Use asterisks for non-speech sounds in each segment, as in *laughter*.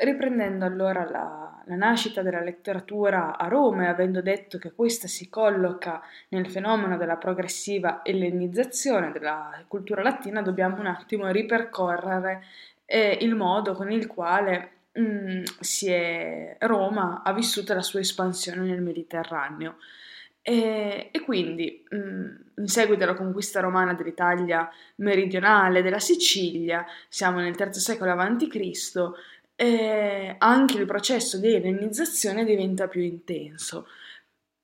Riprendendo allora la, la, nascita della letteratura a Roma e avendo detto che questa si colloca nel fenomeno della progressiva ellenizzazione della cultura latina, dobbiamo un attimo ripercorrere eh, il modo con il quale mh, mm, è, Roma ha vissuto la sua espansione nel Mediterraneo. E, e quindi, mh, mm, in seguito alla conquista romana dell'Italia meridionale, della Sicilia, siamo nel III secolo a.C., eh, anche il processo di ellenizzazione diventa più intenso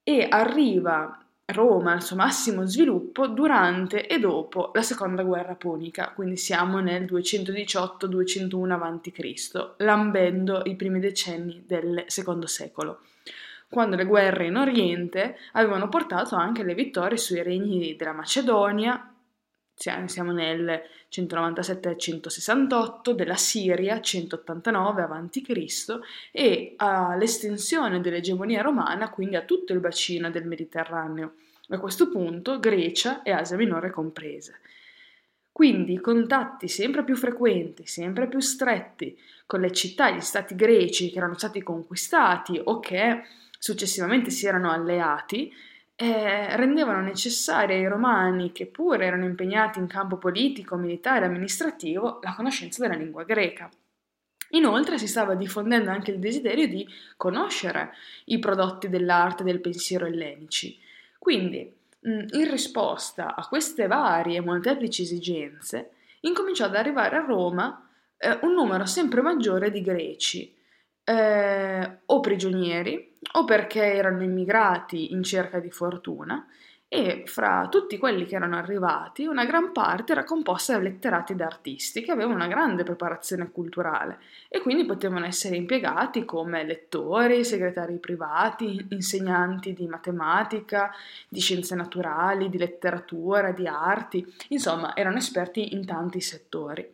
e arriva Roma al suo massimo sviluppo durante e dopo la seconda guerra punica, quindi siamo nel 218-201 a.C., lambendo i primi decenni del secondo secolo, quando le guerre in Oriente avevano portato anche le vittorie sui regni della Macedonia, siamo nel 197-168, della Siria 189 a.C. e all'estensione dell'egemonia romana quindi a tutto il bacino del Mediterraneo, a questo punto Grecia e Asia Minore comprese. Quindi contatti sempre più frequenti, sempre più stretti con le città e gli stati greci che erano stati conquistati o che successivamente si erano alleati, eh, rendevano necessaria ai romani, che pure erano impegnati in campo politico, militare e amministrativo, la conoscenza della lingua greca. Inoltre si stava diffondendo anche il desiderio di conoscere i prodotti dell'arte e del pensiero ellenici. Quindi, in risposta a queste varie e molteplici esigenze, incominciò ad arrivare a Roma eh, un numero sempre maggiore di greci, eh, o prigionieri o perché erano immigrati in cerca di fortuna e fra tutti quelli che erano arrivati una gran parte era composta da letterati ed artisti che avevano una grande preparazione culturale e quindi potevano essere impiegati come lettori, segretari privati, insegnanti di matematica, di scienze naturali, di letteratura, di arti, insomma erano esperti in tanti settori.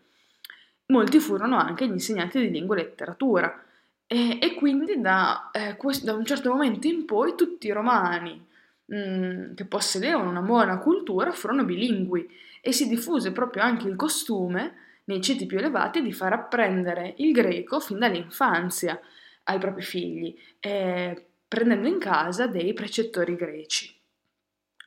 Molti furono anche gli insegnanti di lingua e letteratura, e, e quindi da, eh, questo, da, un certo momento in poi tutti i romani mm, che possedevano una buona cultura furono bilingui e si diffuse proprio anche il costume nei ceti più elevati di far apprendere il greco fin dall'infanzia ai propri figli, eh, prendendo in casa dei precettori greci.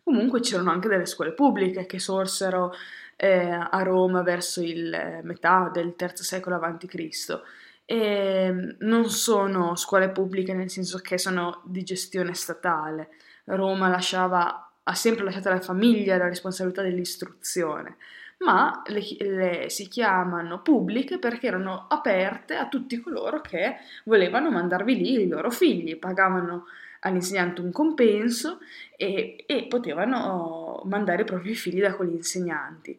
Comunque c'erano anche delle scuole pubbliche che sorsero eh, a Roma verso il metà del III secolo a.C e ehm, non sono scuole pubbliche nel senso che sono di gestione statale. Roma lasciava, ha sempre lasciato alla famiglia la responsabilità dell'istruzione, ma le, le, si chiamano pubbliche perché erano aperte a tutti coloro che volevano mandarvi lì i loro figli, pagavano all'insegnante un compenso e, e potevano mandare i propri figli da quegli insegnanti.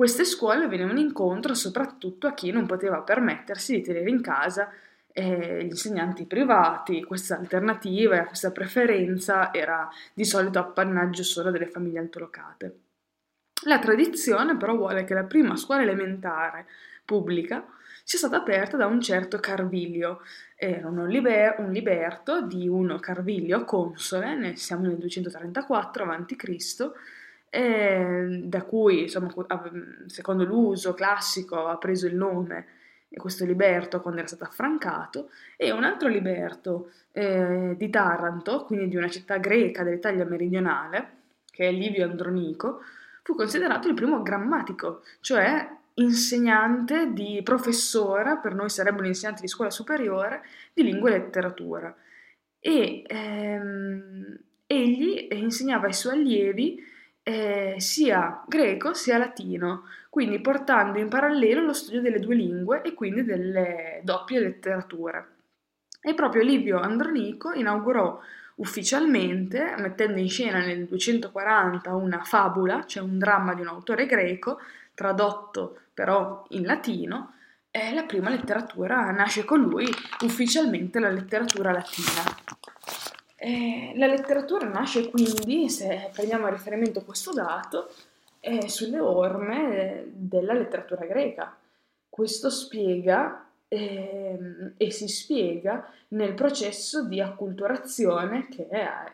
Queste scuole venivano incontro soprattutto a chi non poteva permettersi di tenere in casa eh, gli insegnanti privati, questa alternativa, questa preferenza era di solito appannaggio solo delle famiglie altolocate. La tradizione però vuole che la prima scuola elementare pubblica sia stata aperta da un certo Carvilio, era un, liber- un liberto di uno Carvilio console, ne siamo nel 234 a.C., eh, da cui, insomma, secondo l'uso classico, ha preso il nome questo Liberto quando era stato affrancato, e un altro Liberto eh, di Taranto, quindi di una città greca dell'Italia meridionale, che è Livio Andronico, fu considerato il primo grammatico, cioè insegnante di professora, per noi sarebbe un insegnante di scuola superiore, di lingua e letteratura. E ehm, egli insegnava ai suoi allievi eh, sia greco sia latino, quindi portando in parallelo lo studio delle due lingue e quindi delle doppie letterature. E proprio Livio Andronico inaugurò ufficialmente, mettendo in scena nel 240 una fabula, cioè un dramma di un autore greco, tradotto però in latino, è la prima letteratura, nasce con lui ufficialmente la letteratura latina. Eh, la letteratura nasce quindi, se prendiamo a riferimento questo dato, eh, sulle orme della letteratura greca. Questo spiega eh, e si spiega nel processo di acculturazione che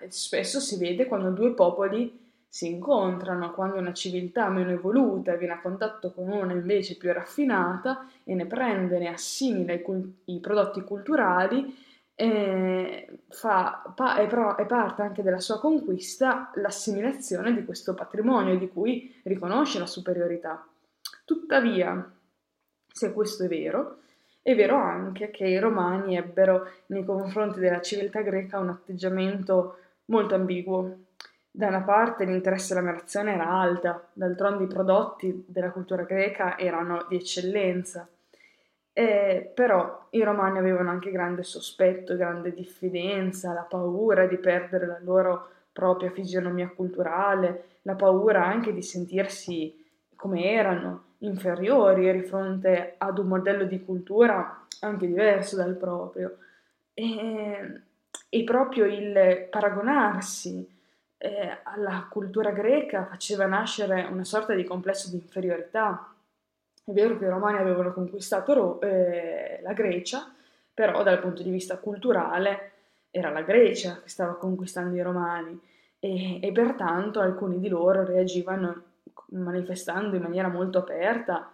spesso si vede quando due popoli si incontrano, quando una civiltà meno evoluta viene a contatto con una invece più raffinata e ne prende, ne assimila i, cult- i prodotti culturali, eh, fa, pa- è, pro- è parte anche della sua conquista l'assimilazione di questo patrimonio di cui riconosce la superiorità. Tuttavia, se questo è vero, è vero anche che i romani ebbero nei confronti della civiltà greca un atteggiamento molto ambiguo. Da una parte l'interesse della nazione era alta, d'altronde i prodotti della cultura greca erano di eccellenza, eh, però i romani avevano anche grande sospetto, grande diffidenza, la paura di perdere la loro propria fisionomia culturale, la paura anche di sentirsi come erano, inferiori di fronte ad un modello di cultura anche diverso dal proprio. E, e proprio il paragonarsi eh, alla cultura greca faceva nascere una sorta di complesso di inferiorità è vero che i romani avevano conquistato eh, la Grecia, però dal punto di vista culturale era la Grecia che stava conquistando i romani e, e pertanto alcuni di loro reagivano manifestando in maniera molto aperta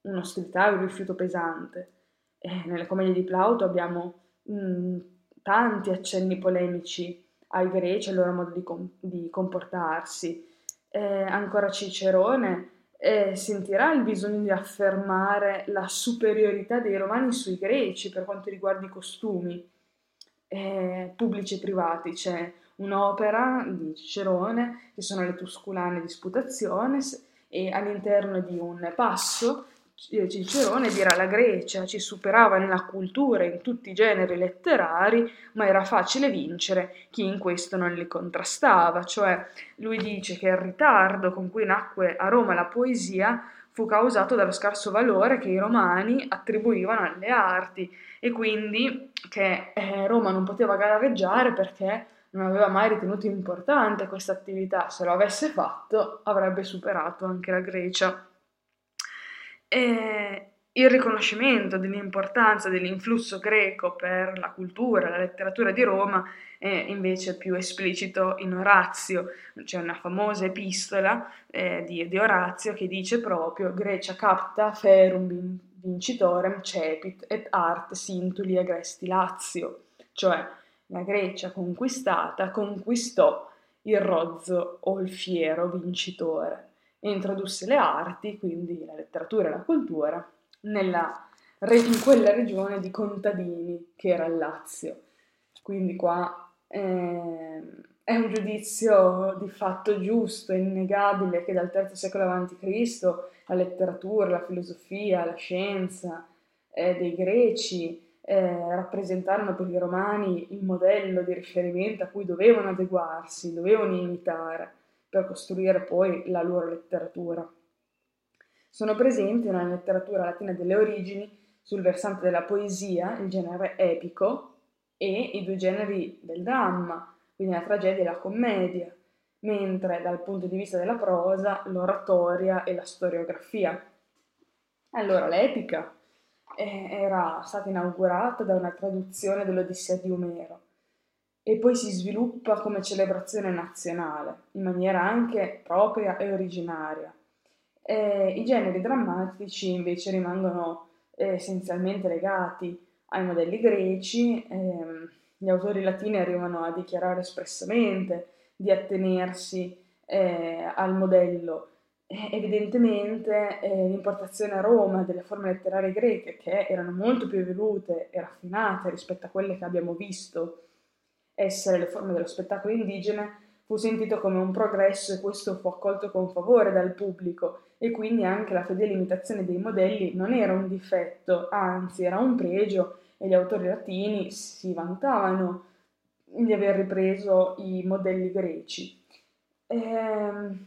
un'ostilità e un rifiuto pesante. E nelle commedie di Plauto abbiamo mh, tanti accenni polemici ai greci, al loro modo di, com- di comportarsi. Eh, ancora Cicerone eh, sentirà il bisogno di affermare la superiorità dei romani sui greci per quanto riguarda i costumi eh, pubblici e privati. C'è un'opera di Cicerone che sono le Tusculane Disputationes e all'interno di un passo Cicerone dirà la Grecia ci superava nella cultura in tutti i generi letterari, ma era facile vincere chi in questo non li contrastava, cioè lui dice che il ritardo con cui nacque a Roma la poesia fu causato dallo scarso valore che i romani attribuivano alle arti e quindi che eh, Roma non poteva gareggiare perché non aveva mai ritenuto importante questa attività, se lo avesse fatto avrebbe superato anche la Grecia. E il riconoscimento dell'importanza dell'influsso greco per la cultura, la letteratura di Roma è invece più esplicito in Orazio. C'è una famosa epistola eh, di, di, Orazio che dice proprio Grecia capta ferum vincitorem cepit et art sintuli agresti Lazio, cioè la Grecia conquistata conquistò il rozzo o il fiero vincitore introdusse le arti, quindi la letteratura e la cultura, nella, in quella regione di contadini che era il Lazio. Quindi qua eh, è un giudizio di fatto giusto, innegabile, che dal III secolo a.C. la letteratura, la filosofia, la scienza eh, dei greci eh, rappresentarono per i romani il modello di riferimento a cui dovevano adeguarsi, dovevano imitare per costruire poi la loro letteratura. Sono presenti nella letteratura latina delle origini, sul versante della poesia, il genere epico e i due generi del dramma, quindi la tragedia e la commedia, mentre dal punto di vista della prosa, l'oratoria e la storiografia. Allora, l'epica eh, era stata inaugurata da una traduzione dell'Odissea di Omero, e poi si sviluppa come celebrazione nazionale, in maniera anche propria e originaria. E I generi drammatici invece rimangono eh, essenzialmente legati ai modelli greci, ehm, gli autori latini arrivano a dichiarare espressamente di attenersi eh, al modello. evidentemente eh, l'importazione a Roma delle forme letterarie greche, che erano molto più evolute e raffinate rispetto a quelle che abbiamo visto essere le forme dello spettacolo indigene fu sentito come un progresso e questo fu accolto con favore dal pubblico e quindi anche la fedele imitazione dei modelli non era un difetto, anzi era un pregio e gli autori latini si vantavano di aver ripreso i modelli greci. Ehm,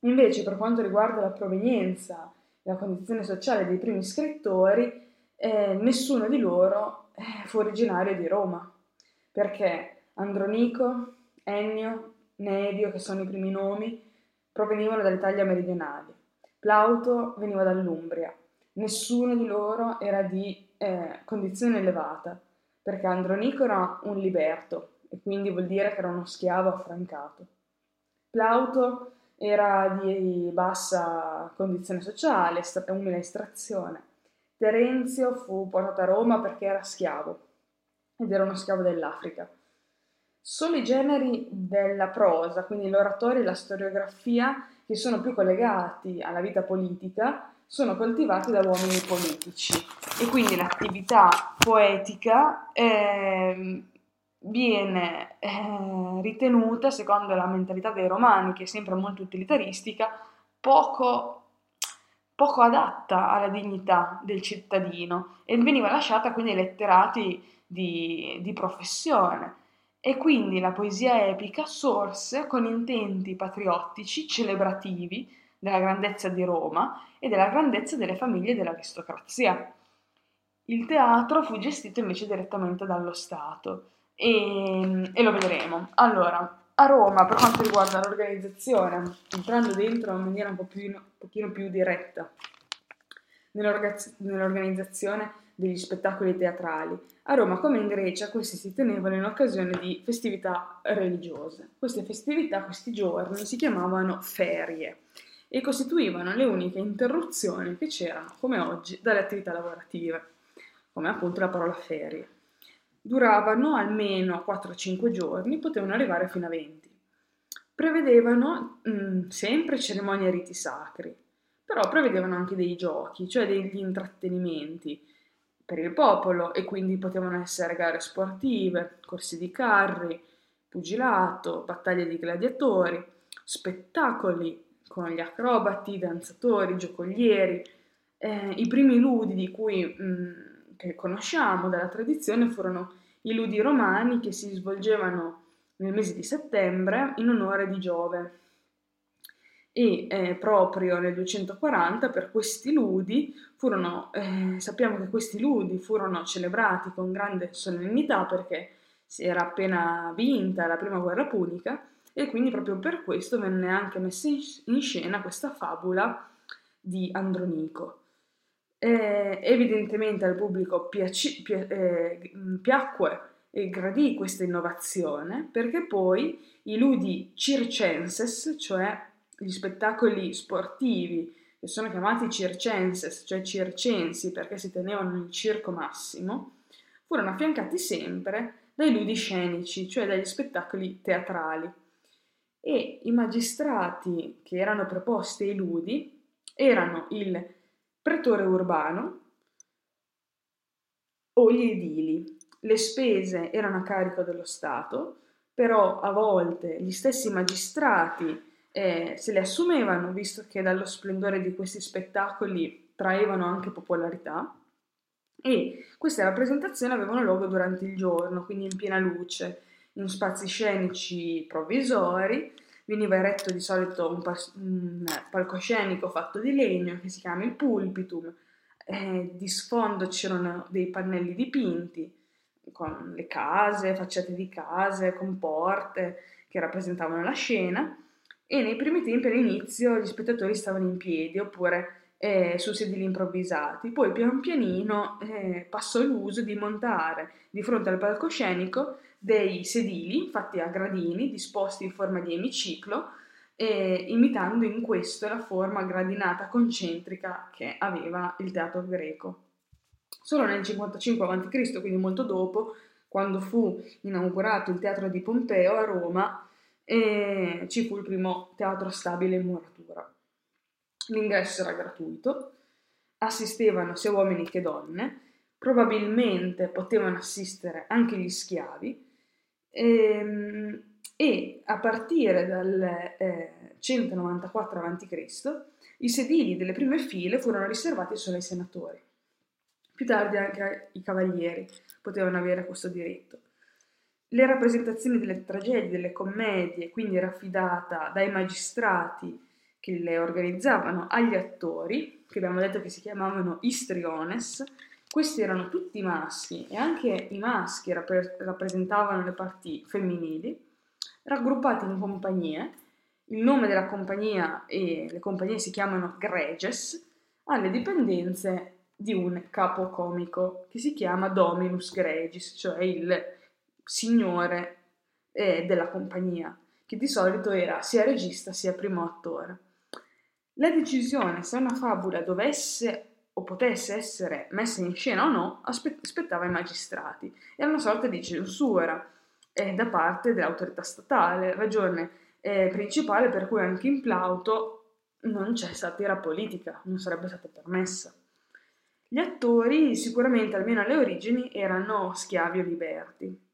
invece per quanto riguarda la provenienza e la condizione sociale dei primi scrittori, eh, nessuno di loro eh, fu originario di Roma perché Andronico, Ennio, Nedio, che sono i primi nomi, provenivano dall'Italia meridionale. Plauto veniva dall'Umbria. Nessuno di loro era di eh, condizione elevata, perché Andronico era un liberto, e quindi vuol dire che era uno schiavo affrancato. Plauto era di bassa condizione sociale, umile estrazione. Terenzio fu portato a Roma perché era schiavo ed era uno schiavo dell'Africa. Solo i generi della prosa, quindi l'oratorio e la storiografia, che sono più collegati alla vita politica, sono coltivati da uomini politici e quindi l'attività poetica eh, viene eh, ritenuta, secondo la mentalità dei romani, che è sempre molto utilitaristica, poco, poco adatta alla dignità del cittadino e veniva lasciata quindi ai letterati di, di professione. E quindi la poesia epica sorse con intenti patriottici, celebrativi della grandezza di Roma e della grandezza delle famiglie dell'aristocrazia. Il teatro fu gestito invece direttamente dallo Stato e, e lo vedremo. Allora, a Roma, per quanto riguarda l'organizzazione, entrando dentro in maniera un, po più, un pochino più diretta, nell'organizzazione degli spettacoli teatrali. A Roma, come in Grecia, questi si tenevano in occasione di festività religiose. Queste festività, questi giorni, si chiamavano ferie e costituivano le uniche interruzioni che c'erano, come oggi, dalle attività lavorative, come appunto la parola ferie. Duravano almeno 4-5 giorni, potevano arrivare fino a 20. Prevedevano mh, mm, sempre cerimonie e riti sacri, però prevedevano anche dei giochi, cioè degli intrattenimenti, per il popolo e quindi potevano essere gare sportive, corsi di carri, pugilato, battaglie di gladiatori, spettacoli con gli acrobati, danzatori, giocolieri. Eh, I primi ludi di cui, mh, mm, che conosciamo dalla tradizione furono i ludi romani che si svolgevano nel mese di settembre in onore di Giove, e eh, proprio nel 240 per questi ludi furono, eh, sappiamo che questi ludi furono celebrati con grande solennità perché si era appena vinta la prima guerra punica e quindi proprio per questo venne anche messa in scena questa fabula di Andronico. Eh, evidentemente al pubblico piaci, pi, eh, piacque e gradì questa innovazione perché poi i ludi circenses, cioè gli spettacoli sportivi, che sono chiamati circenses, cioè circensi perché si tenevano nel circo massimo, furono affiancati sempre dai ludi scenici, cioè dagli spettacoli teatrali. E i magistrati che erano preposti ai ludi erano il pretore urbano o gli edili. Le spese erano a carico dello Stato, però a volte gli stessi magistrati eh, se le assumevano, visto che dallo splendore di questi spettacoli traevano anche popolarità. E queste rappresentazioni avevano luogo durante il giorno, quindi in piena luce, in spazi scenici provvisori. Veniva eretto di solito un, pas- un palcoscenico fatto di legno che si chiama il pulpitum. Eh, di sfondo c'erano dei pannelli dipinti con le case, facciate di case, con porte che rappresentavano la scena e nei primi tempi all'inizio gli spettatori stavano in piedi oppure eh, su sedili improvvisati, poi pian pianino eh, passò l'uso di montare di fronte al palcoscenico dei sedili fatti a gradini disposti in forma di emiciclo, eh, imitando in questo la forma gradinata concentrica che aveva il teatro greco. Solo nel 55 a.C., quindi molto dopo, quando fu inaugurato il teatro di Pompeo a Roma, e ci fu il primo teatro stabile in muratura. L'ingresso era gratuito, assistevano sia uomini che donne, probabilmente potevano assistere anche gli schiavi e, ehm, e a partire dal eh, 194 a.C. i sedili delle prime file furono riservati solo ai senatori. Più tardi anche i cavalieri potevano avere questo diritto. Le rappresentazioni delle tragedie, delle commedie, quindi era affidata dai magistrati che le organizzavano agli attori, che abbiamo detto che si chiamavano istriones. Questi erano tutti maschi e anche i maschi rappre- rappresentavano le parti femminili, raggruppati in compagnie. Il nome della compagnia e le compagnie si chiamano greges, alle dipendenze di un capo comico che si chiama Dominus Gregis, cioè il signore eh, della compagnia, che di solito era sia regista sia primo attore. La decisione se una fabula dovesse o potesse essere messa in scena o no aspettava i magistrati. Era una sorta di censura eh, da parte dell'autorità statale, ragione eh, principale per cui anche in Plauto non c'è satira politica, non sarebbe stata permessa. Gli attori, sicuramente almeno alle origini, erano schiavi o liberti.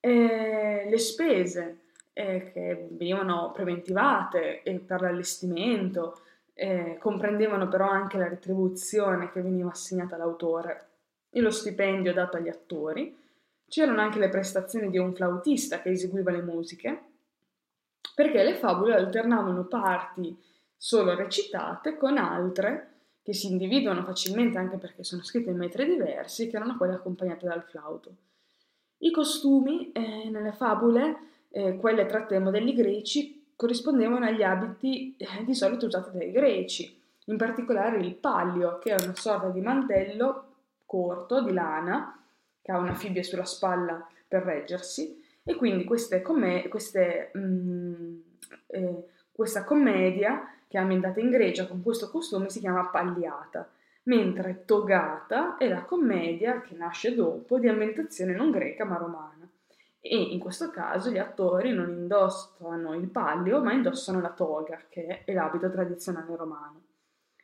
E le spese eh, che venivano preventivate per l'allestimento eh, comprendevano però anche la retribuzione che veniva assegnata all'autore e lo stipendio dato agli attori. C'erano anche le prestazioni di un flautista che eseguiva le musiche perché le favole alternavano parti solo recitate con altre che si individuano facilmente anche perché sono scritte in metri diversi, che erano quelle accompagnate dal flauto. I costumi eh, nelle fabule, eh, quelle tratte dai modelli greci, corrispondevano agli abiti eh, di solito usati dai greci, in particolare il pallio, che è una sorta di mantello corto di lana, che ha una fibbia sulla spalla per reggersi, e quindi queste, com- queste, mm, eh, questa commedia che è ambientata in Grecia con questo costume si chiama pagliata, mentre togata è la commedia che nasce dopo di ambientazione non greca ma romana. E in questo caso gli attori non indossano il pallio ma indossano la toga, che è l'abito tradizionale romano.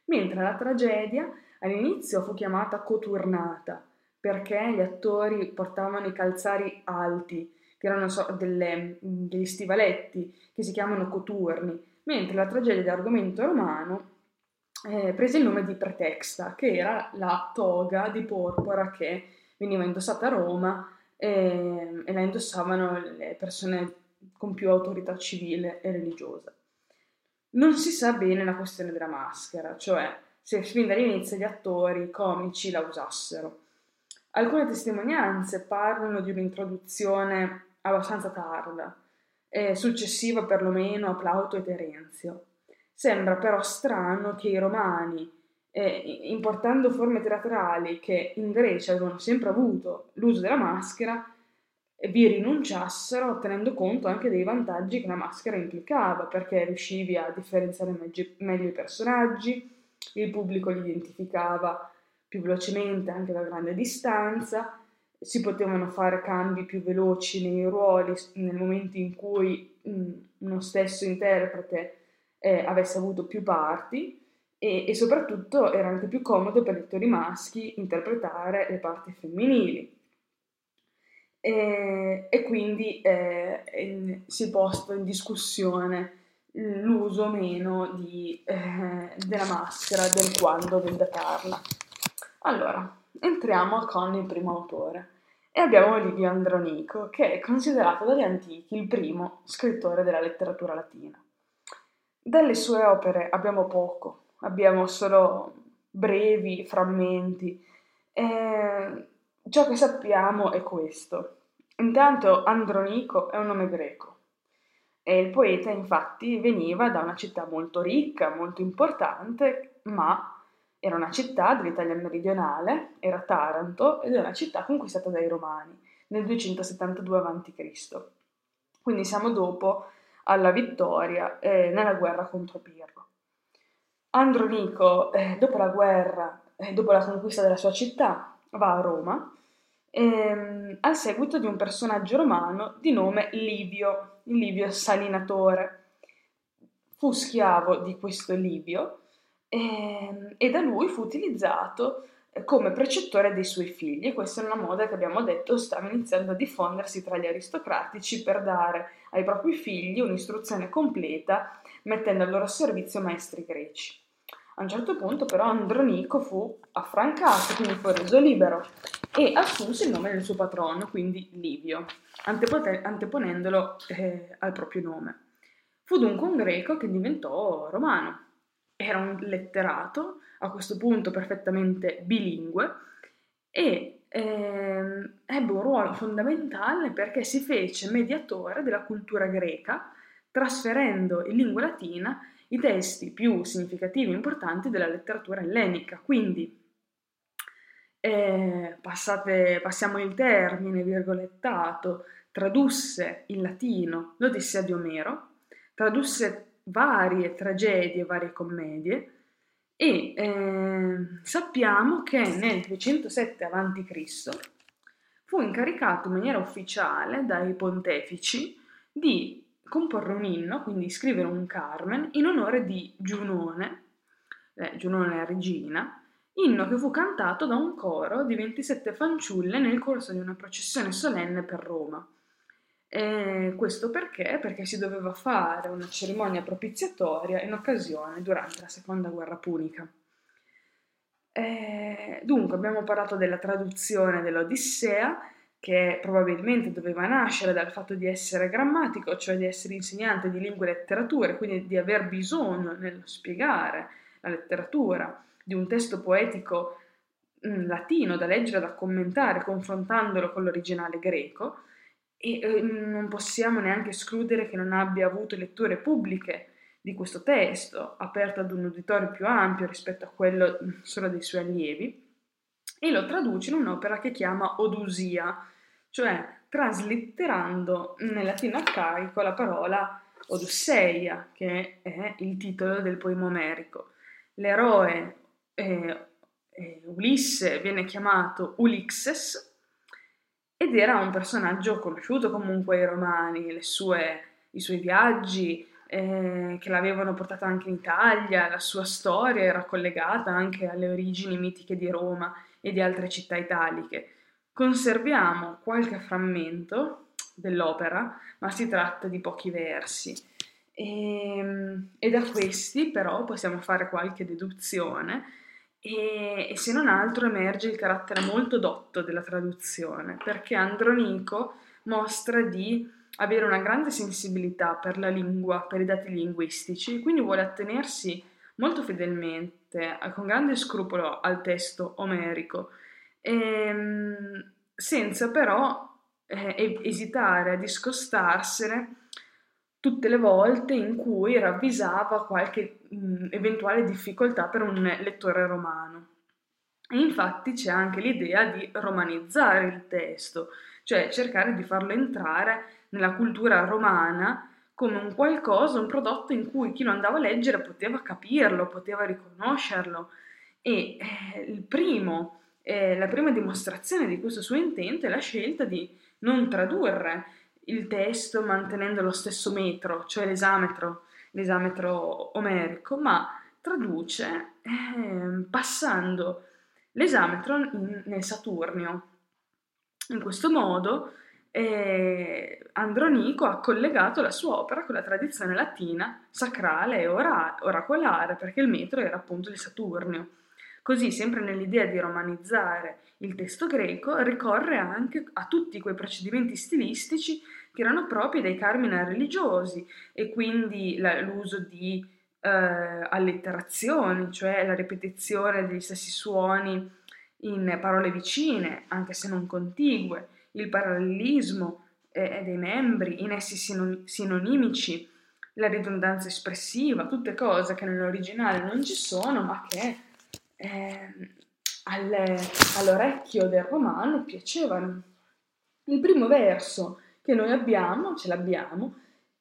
Mentre la tragedia all'inizio fu chiamata coturnata, perché gli attori portavano i calzari alti, che erano so, delle, degli stivaletti che si chiamano coturni, mentre la tragedia di argomento romano eh, prese il nome di pretexta, che era la toga di porpora che veniva indossata a Roma eh, e la indossavano le persone con più autorità civile e religiosa. Non si sa bene la questione della maschera, cioè se fin dall'inizio gli attori comici la usassero. Alcune testimonianze parlano di un'introduzione abbastanza tarda, eh, successiva perlomeno a Plauto e Terenzio. Sembra però strano che i romani, eh, importando forme teatrali che in Grecia avevano sempre avuto l'uso della maschera, vi rinunciassero tenendo conto anche dei vantaggi che la maschera implicava, perché riuscivi a differenziare meglio i personaggi, il pubblico li identificava più velocemente anche da grande distanza si potevano fare cambi più veloci nei ruoli nel momento in cui mh, uno stesso interprete eh, avesse avuto più parti e, e, soprattutto era anche più comodo per gli attori maschi interpretare le parti femminili. E, e quindi eh, si è posto in discussione l'uso o meno di, eh, della maschera del quando vendicarla. Allora, entriamo con il primo autore. E abbiamo Livio Andronico, che è considerato dagli antichi il primo scrittore della letteratura latina. Delle sue opere abbiamo poco, abbiamo solo brevi frammenti. E ciò che sappiamo è questo. Intanto Andronico è un nome greco e il poeta infatti veniva da una città molto ricca, molto importante, ma era una città dell'Italia meridionale, era Taranto ed era una città conquistata dai Romani nel 272 a.C. Quindi siamo dopo alla vittoria eh, nella guerra contro Pirro. Andronico, eh, dopo la guerra, eh, dopo la conquista della sua città, va a Roma ehm, al seguito di un personaggio romano di nome Livio, Livio Salinatore. Fu schiavo di questo Livio ehm, e da lui fu utilizzato come precettore dei suoi figli. Questa è una moda che abbiamo detto stava iniziando a diffondersi tra gli aristocratici per dare ai propri figli un'istruzione completa mettendo al loro servizio maestri greci. A un certo punto però Andronico fu affrancato, quindi fu reso libero e assunse il nome del suo patrono, quindi Livio, anteponendolo eh, al proprio nome. Fu dunque un greco che diventò romano era un letterato, a questo punto perfettamente bilingue, e ehm, ebbe un ruolo fondamentale perché si fece mediatore della cultura greca, trasferendo in lingua latina i testi più significativi e importanti della letteratura ellenica. Quindi, eh, passate, passiamo il termine virgolettato, tradusse in latino l'Odissea di Omero, tradusse varie tragedie, varie commedie e eh, sappiamo che nel 207 a.C. fu incaricato in maniera ufficiale dai pontefici di comporre un inno, quindi scrivere un Carmen, in onore di Giunone, eh, Giunone regina, inno che fu cantato da un coro di 27 fanciulle nel corso di una processione solenne per Roma. E questo perché? Perché si doveva fare una cerimonia propiziatoria in occasione durante la seconda guerra punica. E dunque abbiamo parlato della traduzione dell'Odissea che probabilmente doveva nascere dal fatto di essere grammatico, cioè di essere insegnante di lingue e letterature, quindi di aver bisogno nello spiegare la letteratura di un testo poetico mm, latino da leggere, da commentare, confrontandolo con l'originale greco, e eh, non possiamo neanche escludere che non abbia avuto letture pubbliche di questo testo, aperto ad un uditorio più ampio rispetto a quello mm, solo dei suoi allievi, e lo traduce in un'opera che chiama Odusia, cioè traslitterando nel latino arcaico la parola Odusseia, che è il titolo del poema omerico. L'eroe eh, eh, Ulisse viene chiamato Ulixes ed era un personaggio conosciuto comunque ai romani, sue, i suoi viaggi eh, che l'avevano portato anche in Italia, la sua storia era collegata anche alle origini mitiche di Roma e di altre città italiche. Conserviamo qualche frammento dell'opera, ma si tratta di pochi versi. E, ehm, e da questi però possiamo fare qualche deduzione e, e, se non altro emerge il carattere molto dotto della traduzione, perché Andronico mostra di avere una grande sensibilità per la lingua, per i dati linguistici, quindi vuole attenersi molto fedelmente, con grande scrupolo al testo omerico. Ehm, senza però eh, esitare a discostarsene tutte le volte in cui ravvisava qualche mh, eventuale difficoltà per un lettore romano. E infatti c'è anche l'idea di romanizzare il testo, cioè cercare di farlo entrare nella cultura romana come un qualcosa, un prodotto in cui chi lo andava a leggere poteva capirlo, poteva riconoscerlo. E eh, primo eh, la prima dimostrazione di questo suo intento è la scelta di non tradurre il testo mantenendo lo stesso metro, cioè l'esametro, l'esametro omerico, ma traduce eh, passando l'esametro in, nel Saturnio. In questo modo eh, Andronico ha collegato la sua opera con la tradizione latina sacrale e ora- oracolare, perché il metro era appunto il Saturnio. Così, sempre nell'idea di romanizzare il testo greco, ricorre anche a tutti quei procedimenti stilistici che erano propri dei carmina religiosi e quindi la, l'uso di eh, allitterazioni, cioè la ripetizione degli stessi suoni in parole vicine, anche se non contigue, il parallelismo eh, dei membri in essi sinon- sinonimici, la ridondanza espressiva, tutte cose che nell'originale non ci sono, ma che eh, alle, all'orecchio del romano piacevano. Il primo verso che noi abbiamo, ce l'abbiamo,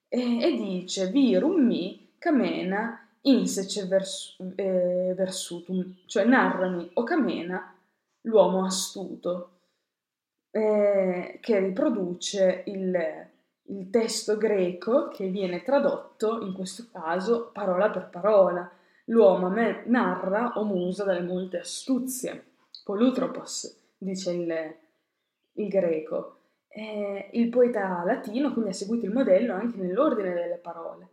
e, e dice virum mi camena insece vers, eh, versutum, cioè narrami o camena l'uomo astuto, eh, che riproduce il, il testo greco che viene tradotto, in questo caso, parola per parola L'uomo a me narra o musa dalle molte astuzie. Polutropos, dice il, il greco. Eh, il poeta latino quindi ha seguito il modello anche nell'ordine delle parole.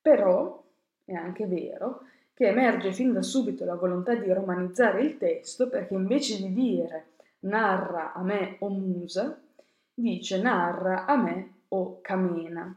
Però è anche vero che emerge fin da subito la volontà di romanizzare il testo perché invece di dire narra a me o musa, dice narra a me o camena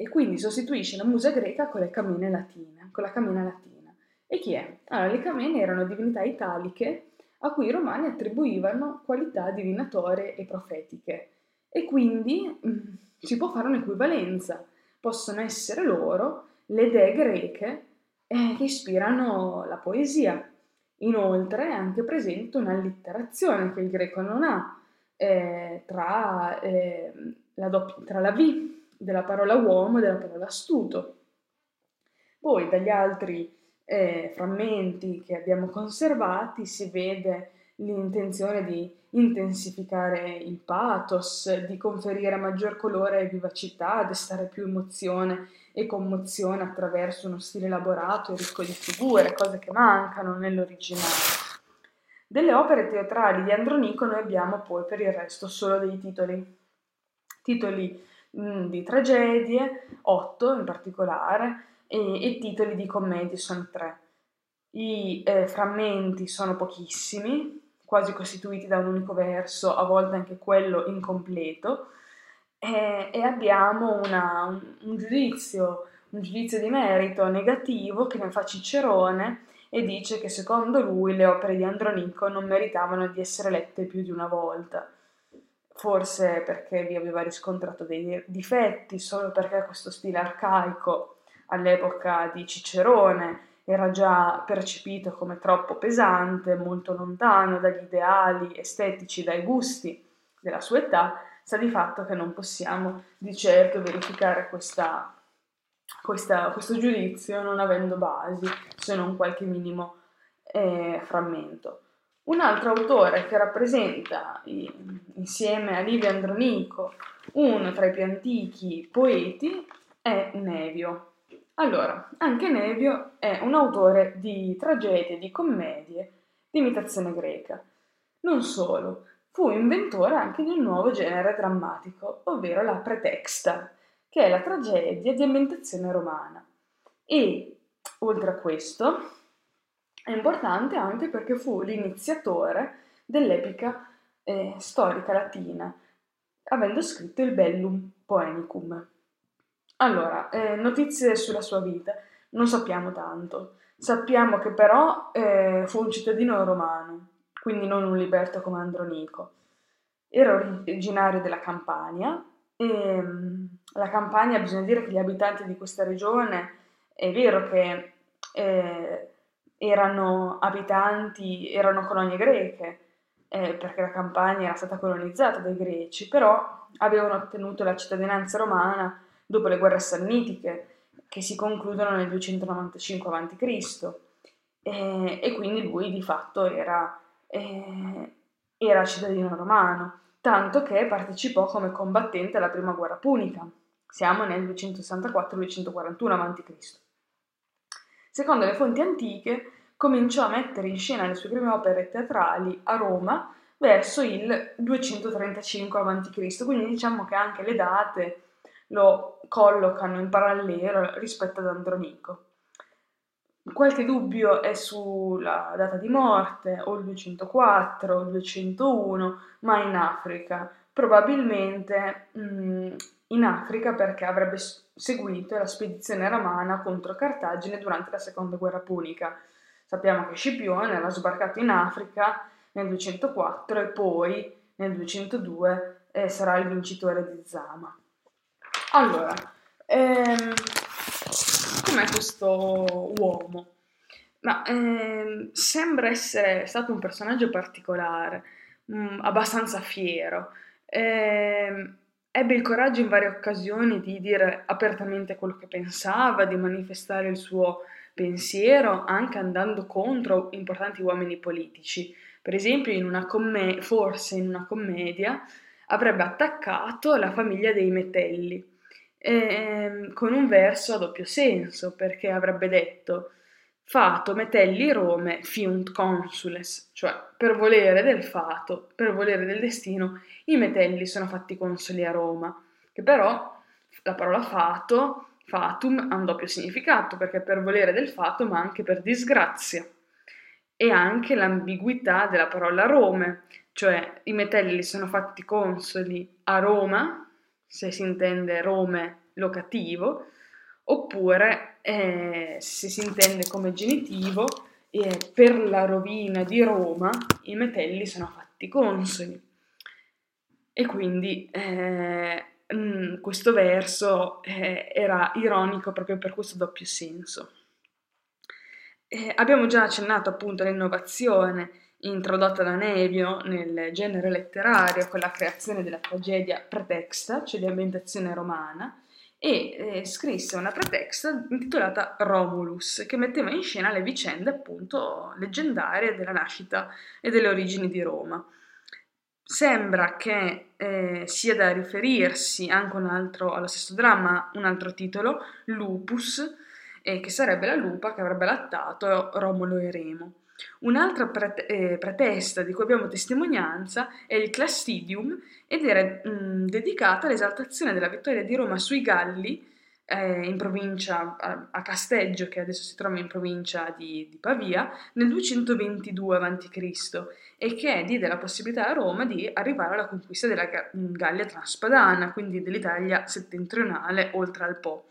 e quindi sostituisce la musa greca con camene latine, con la camena latina. E chi è? Allora, le camene erano divinità italiche a cui i romani attribuivano qualità divinatorie e profetiche e quindi mm, si può fare un'equivalenza. Possono essere loro le dee greche eh, che ispirano la poesia. Inoltre è anche presente un'allitterazione che il greco non ha, eh, tra, eh, la dopp- tra la V della parola uomo e della parola astuto. Poi dagli altri eh, frammenti che abbiamo conservati si vede l'intenzione di intensificare il pathos, di conferire maggior colore e vivacità, destare più emozione e commozione attraverso uno stile elaborato e ricco di figure, cose che mancano nell'originale. Delle opere teatrali di Andronico noi abbiamo poi per il resto solo dei titoli, titoli mh, mm, di tragedie, otto in particolare, e, e titoli di commedie sono tre. I eh, frammenti sono pochissimi, quasi costituiti da un unico verso, a volte anche quello incompleto, e, e abbiamo una, un, un, giudizio, un giudizio di merito negativo che ne fa Cicerone e dice che secondo lui le opere di Andronico non meritavano di essere lette più di una volta. Forse perché vi aveva riscontrato dei difetti, solo perché questo stile arcaico all'epoca di Cicerone era già percepito come troppo pesante, molto lontano dagli ideali estetici, dai gusti della sua età, sta di fatto che non possiamo di certo verificare questa, questa, questo giudizio non avendo basi, se non qualche minimo eh, frammento. Un altro autore che rappresenta insieme a Livio Andronico uno tra i più antichi poeti è Nevio. Allora, anche Nevio è un autore di tragedie, di commedie, di imitazione greca. Non solo, fu inventore anche di un nuovo genere drammatico, ovvero la pretexta, che è la tragedia di ambientazione romana. E, oltre a questo, è importante anche perché fu l'iniziatore dell'epica eh, storica latina, avendo scritto il Bellum Poenicum. Allora, eh, notizie sulla sua vita. Non sappiamo tanto. Sappiamo che però eh, fu un cittadino romano, quindi non un liberto come Andronico. Era originario della Campania e mm, la Campania, bisogna dire che gli abitanti di questa regione, è vero che eh, erano abitanti, erano colonie greche, eh, perché la Campania era stata colonizzata dai greci, però avevano ottenuto la cittadinanza romana dopo le guerre sannitiche che si concludono nel 295 a.C. E, e quindi lui di fatto era, eh, era cittadino romano, tanto che partecipò come combattente alla prima guerra punica. Siamo nel 264-241 a.C. Secondo le fonti antiche, cominciò a mettere in scena le sue prime opere teatrali a Roma verso il 235 a.C., quindi diciamo che anche le date lo collocano in parallelo rispetto ad Andronico. Qualche dubbio è sulla data di morte, o il 204 o il 201, ma in Africa. Probabilmente mh, mm, in Africa perché avrebbe seguito la spedizione romana contro Cartagine durante la seconda guerra punica. Sappiamo che Scipione era sbarcato in Africa nel 204 e poi nel 202 eh, sarà il vincitore di Zama. Allora, ehm, com'è questo uomo? Ma ehm, sembra essere stato un personaggio particolare, mh, mm, abbastanza fiero. Ehm, ebbe il coraggio in varie occasioni di dire apertamente quello che pensava, di manifestare il suo pensiero, anche andando contro importanti uomini politici. Per esempio, in comm- forse in una commedia avrebbe attaccato la famiglia dei Metelli eh, con un verso a doppio senso, perché avrebbe detto Fato metelli Rome fiunt consules, cioè per volere del fato, per volere del destino, i metelli sono fatti consoli a Roma, che però la parola fato, fatum, ha un doppio significato, perché per volere del fato, ma anche per disgrazia. E anche l'ambiguità della parola Rome, cioè i metelli sono fatti consoli a Roma, se si intende Rome locativo, oppure eh, se si intende come genitivo, eh, per la rovina di Roma i metelli sono fatti consoli. E quindi eh, mh, questo verso eh, era ironico proprio per questo doppio senso. Eh, abbiamo già accennato appunto all'innovazione introdotta da Nevio nel genere letterario con la creazione della tragedia pretexta, cioè di ambientazione romana, e eh, scrisse una pretexta intitolata Romulus, che metteva in scena le vicende appunto leggendarie della nascita e delle origini di Roma. Sembra che eh, sia da riferirsi anche altro, allo stesso dramma, un altro titolo, Lupus, eh, che sarebbe la lupa che avrebbe lattato Romolo e Remo. Un'altra eh, pretesta di cui abbiamo testimonianza è il Clastidium ed era mh, dedicata all'esaltazione della vittoria di Roma sui Galli eh, in provincia a, a, Casteggio, che adesso si trova in provincia di, di Pavia, nel 222 a.C. e che diede la possibilità a Roma di arrivare alla conquista della Gallia Transpadana, quindi dell'Italia settentrionale oltre al Po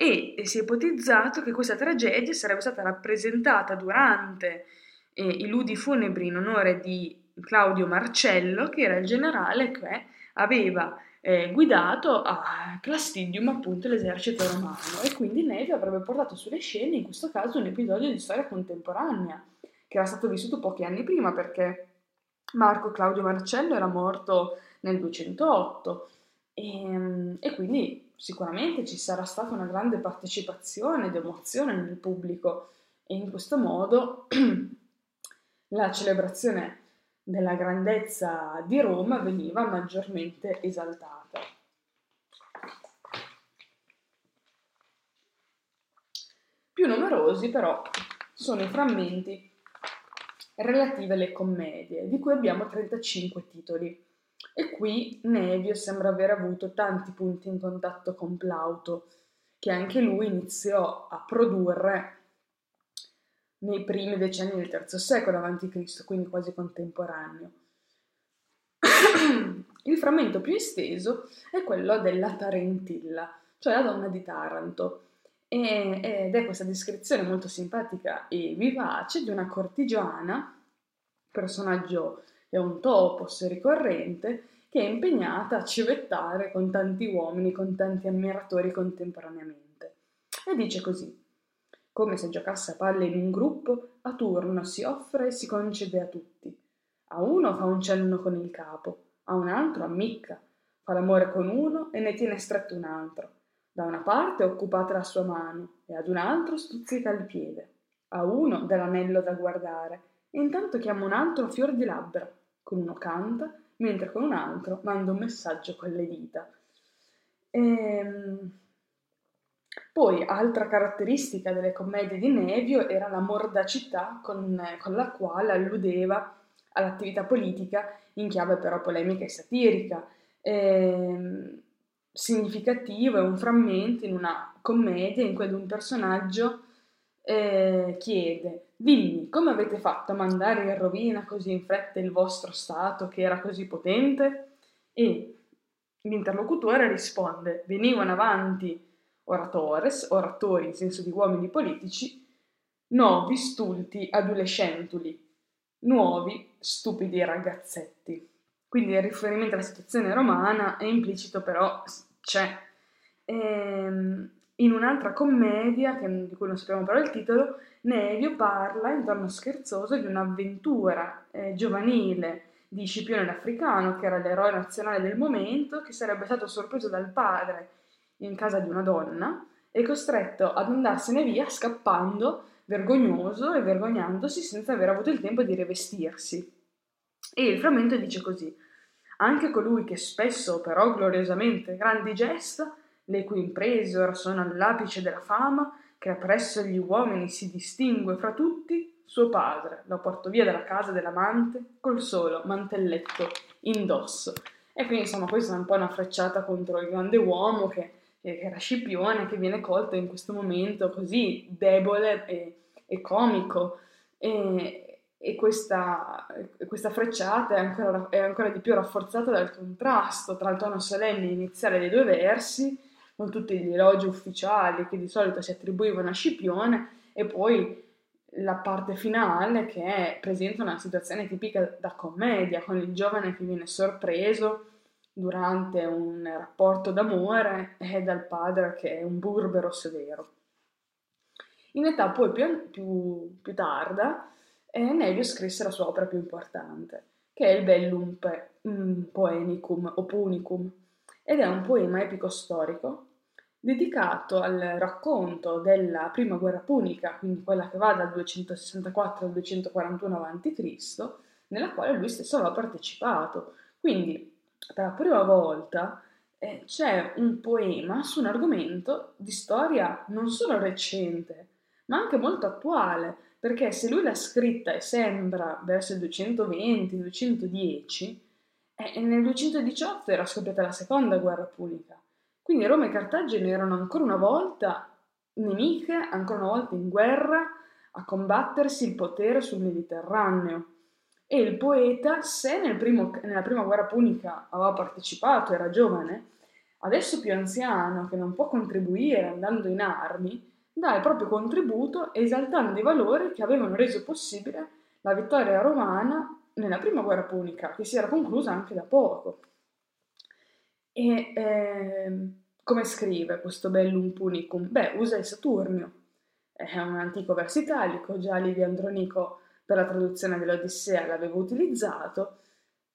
e si è ipotizzato che questa tragedia sarebbe stata rappresentata durante eh, i ludi funebri in onore di Claudio Marcello, che era il generale che aveva eh, guidato a Clastidium appunto l'esercito romano. E quindi Nevi avrebbe portato sulle scene in questo caso un episodio di storia contemporanea che era stato vissuto pochi anni prima perché Marco Claudio Marcello era morto nel 208 e, ehm, e quindi sicuramente ci sarà stata una grande partecipazione ed emozione nel pubblico e in questo modo *clears throat* la celebrazione della grandezza di Roma veniva maggiormente esaltata. Più numerosi però sono i frammenti relativi alle commedie, di cui abbiamo 35 titoli. E qui Nevio sembra aver avuto tanti punti in contatto con Plauto, che anche lui iniziò a produrre nei primi decenni del III secolo a.C., quindi quasi contemporaneo. *clears throat* Il frammento più esteso è quello della Tarentilla, cioè la donna di Taranto, ed è questa descrizione molto simpatica e vivace di una cortigiana, personaggio è un topos ricorrente che è impegnata a civettare con tanti uomini, con tanti ammiratori contemporaneamente. E dice così: come se giocasse a palle in un gruppo, a turno si offre e si concede a tutti. A uno fa un cenno con il capo, a un altro ammicca, fa l'amore con uno e ne tiene stretto un altro. Da una parte occupate la sua mano e ad un altro stuzzica il piede. A uno dà l'anello da guardare e intanto chiama un altro fior di labbra con uno canta, mentre con un altro manda un messaggio con le dita. Ehm... Poi, altra caratteristica delle commedie di Nevio era la mordacità con, con la quale alludeva all'attività politica in chiave però polemica e satirica. Ehm... significativo è un frammento in una commedia in cui un personaggio eh, chiede Dimmi, come avete fatto a mandare in rovina così in fretta il vostro Stato che era così potente? E l'interlocutore risponde, venivano avanti oratores, oratori in senso di uomini politici, novi stulti adolescentuli, nuovi stupidi ragazzetti. Quindi il riferimento alla situazione romana è implicito però c'è. Ehm, in un'altra commedia, che, di cui non sappiamo però il titolo, Nevio parla in tono scherzoso di un'avventura eh, giovanile di Scipione l'Africano, che era l'eroe nazionale del momento, che sarebbe stato sorpreso dal padre in casa di una donna e costretto ad andarsene via scappando, vergognoso e vergognandosi senza aver avuto il tempo di rivestirsi. E il frammento dice così: Anche colui che spesso operò gloriosamente grandi gesta, le cui imprese ora sono all'apice della fama, che presso gli uomini si distingue fra tutti, suo padre lo portò via dalla casa dell'amante col solo mantelletto indosso. E quindi insomma questa è un po' una frecciata contro il grande uomo che, che era Scipione, che viene colto in questo momento così debole e, e comico. E, e questa, questa, frecciata è ancora, è ancora, di più rafforzata dal contrasto tra il tono solenne iniziale dei due versi con tutti gli elogi ufficiali che di solito si attribuivano a Scipione e poi la parte finale che presenta una situazione tipica da commedia, con il giovane che viene sorpreso durante un rapporto d'amore e dal padre che è un burbero severo. In età poi più, più, più tarda, e Nevio scrisse la sua opera più importante, che è il Bellum Poenicum o Punicum, ed è un poema epico-storico dedicato al racconto della prima guerra punica, quindi quella che va dal 264 al 241 a.C., nella quale lui stesso aveva partecipato. Quindi, per la prima volta, eh, c'è un poema su un argomento di storia non solo recente, ma anche molto attuale, perché se lui l'ha scritta e sembra verso il 220-210, eh, nel 218 era scoppiata la seconda guerra punica. Quindi Roma e Cartagine erano ancora una volta nemiche, ancora una volta in guerra a combattersi il potere sul Mediterraneo. E il poeta, se nel primo, nella prima guerra punica aveva partecipato, era giovane, adesso più anziano, che non può contribuire andando in armi, dà il proprio contributo esaltando i valori che avevano reso possibile la vittoria romana nella prima guerra punica, che si era conclusa anche da poco. E eh, come scrive questo bellum punicum? Beh, usa il Saturnio, è un antico verso italico, già Livio Andronico per la traduzione dell'Odissea l'aveva utilizzato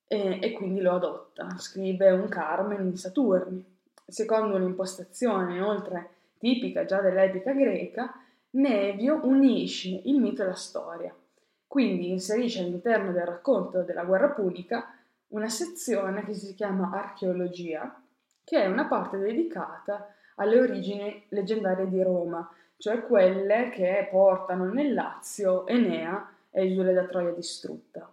e, e quindi lo adotta. Scrive un Carmen in Saturni. Secondo un'impostazione inoltre tipica già dell'epica greca, Nevio unisce il mito e la storia. Quindi inserisce all'interno del racconto della guerra punica una sezione che si chiama archeologia, che è una parte dedicata alle origini leggendarie di Roma, cioè quelle che portano nel Lazio Enea e Isole da Troia distrutta.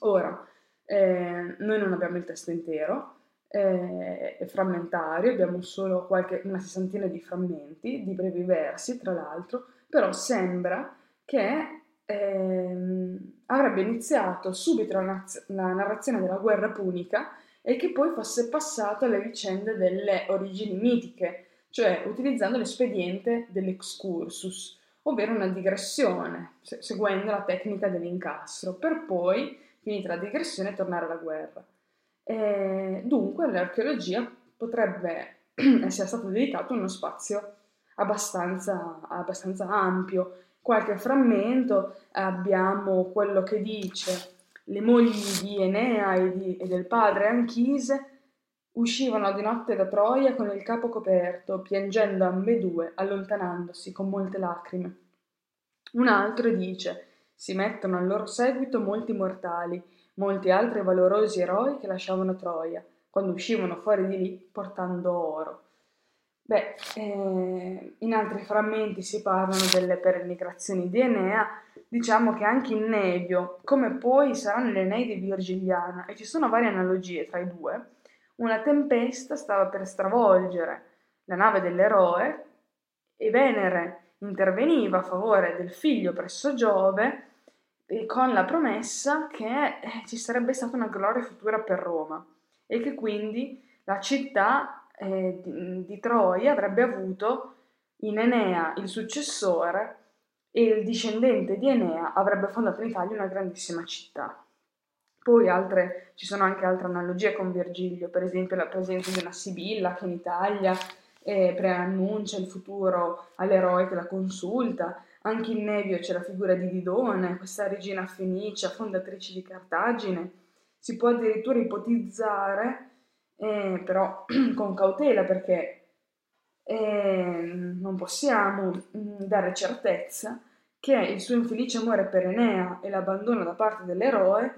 Ora, eh, noi non abbiamo il testo intero, è, è frammentario, abbiamo solo qualche, una sessantina di frammenti, di brevi versi tra l'altro, però sembra che ehm, avrebbe iniziato subito la, naz- la narrazione della guerra punica e che poi fosse passato alle vicende delle origini mitiche, cioè utilizzando l'espediente dell'excursus, ovvero una digressione, se- seguendo la tecnica dell'incastro, per poi, finita la digressione, tornare alla guerra. E dunque all'archeologia potrebbe *clears throat* essere stato dedicato uno spazio abbastanza, abbastanza ampio. Qualche frammento abbiamo quello che dice le mogli di Enea e, di, e del padre Anchise uscivano di notte da Troia con il capo coperto, piangendo ambedue, allontanandosi con molte lacrime. Un altro dice si mettono al loro seguito molti mortali, molti altri valorosi eroi che lasciavano Troia, quando uscivano fuori di lì portando oro. Beh, eh, in altri frammenti si parlano delle peregrinazioni di Enea, diciamo che anche in Nevio, come poi sarà nell'Eneide virgiliana, e ci sono varie analogie tra i due, una tempesta stava per stravolgere la nave dell'eroe e Venere interveniva a favore del figlio presso Giove con la promessa che eh, ci sarebbe stata una gloria futura per Roma e che quindi la città eh, di, di, Troia avrebbe avuto in Enea il successore e il discendente di Enea avrebbe fondato in Italia una grandissima città. Poi altre, ci sono anche altre analogie con Virgilio, per esempio la presenza di una Sibilla che in Italia eh, preannuncia il futuro all'eroe che la consulta, anche in Nevio c'è la figura di Didone, questa regina fenicia, fondatrice di Cartagine. Si può addirittura ipotizzare, eh, però *clears throat* con cautela perché eh, non possiamo mm, dare certezza, che il suo infelice amore per Enea e l'abbandono da parte dell'eroe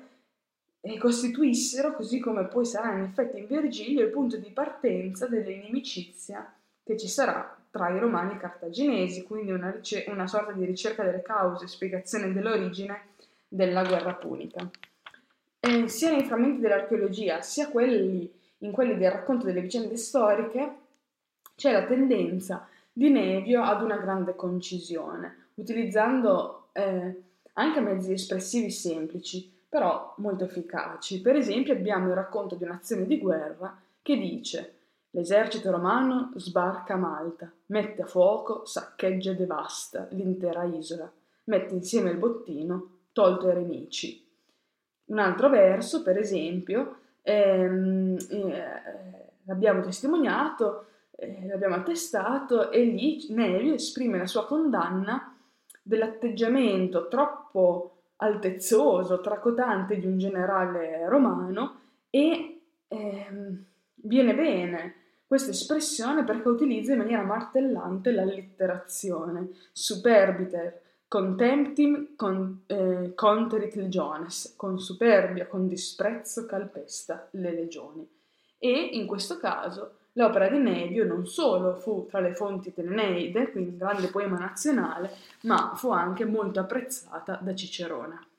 eh, costituissero, così come poi sarà in effetti in Virgilio, il punto di partenza dell'inimicizia che ci sarà tra i romani e i cartaginesi, quindi una, ricer- una sorta di ricerca delle cause, spiegazione dell'origine della guerra punica. E sia nei frammenti dell'archeologia, sia quelli, in quelli del racconto delle vicende storiche, c'è la tendenza di Nevio ad una grande concisione, utilizzando eh, anche mezzi espressivi semplici, però molto efficaci. Per esempio abbiamo il racconto di un'azione di guerra che dice L'esercito romano sbarca a Malta, mette a fuoco, saccheggia e devasta l'intera isola, mette insieme il bottino, tolto ai nemici. Un altro verso, per esempio, ehm, eh, l'abbiamo testimoniato, eh, l'abbiamo attestato e lì Nevio esprime la sua condanna dell'atteggiamento troppo altezzoso, tracotante di un generale romano e ehm, viene bene questa espressione perché utilizza in maniera martellante l'allitterazione superbiter contemptim con, eh, conterit legiones, con superbia, con disprezzo calpesta le legioni. E in questo caso l'opera di Nevio non solo fu tra le fonti dell'Eneide, quindi un grande poema nazionale, ma fu anche molto apprezzata da Cicerone.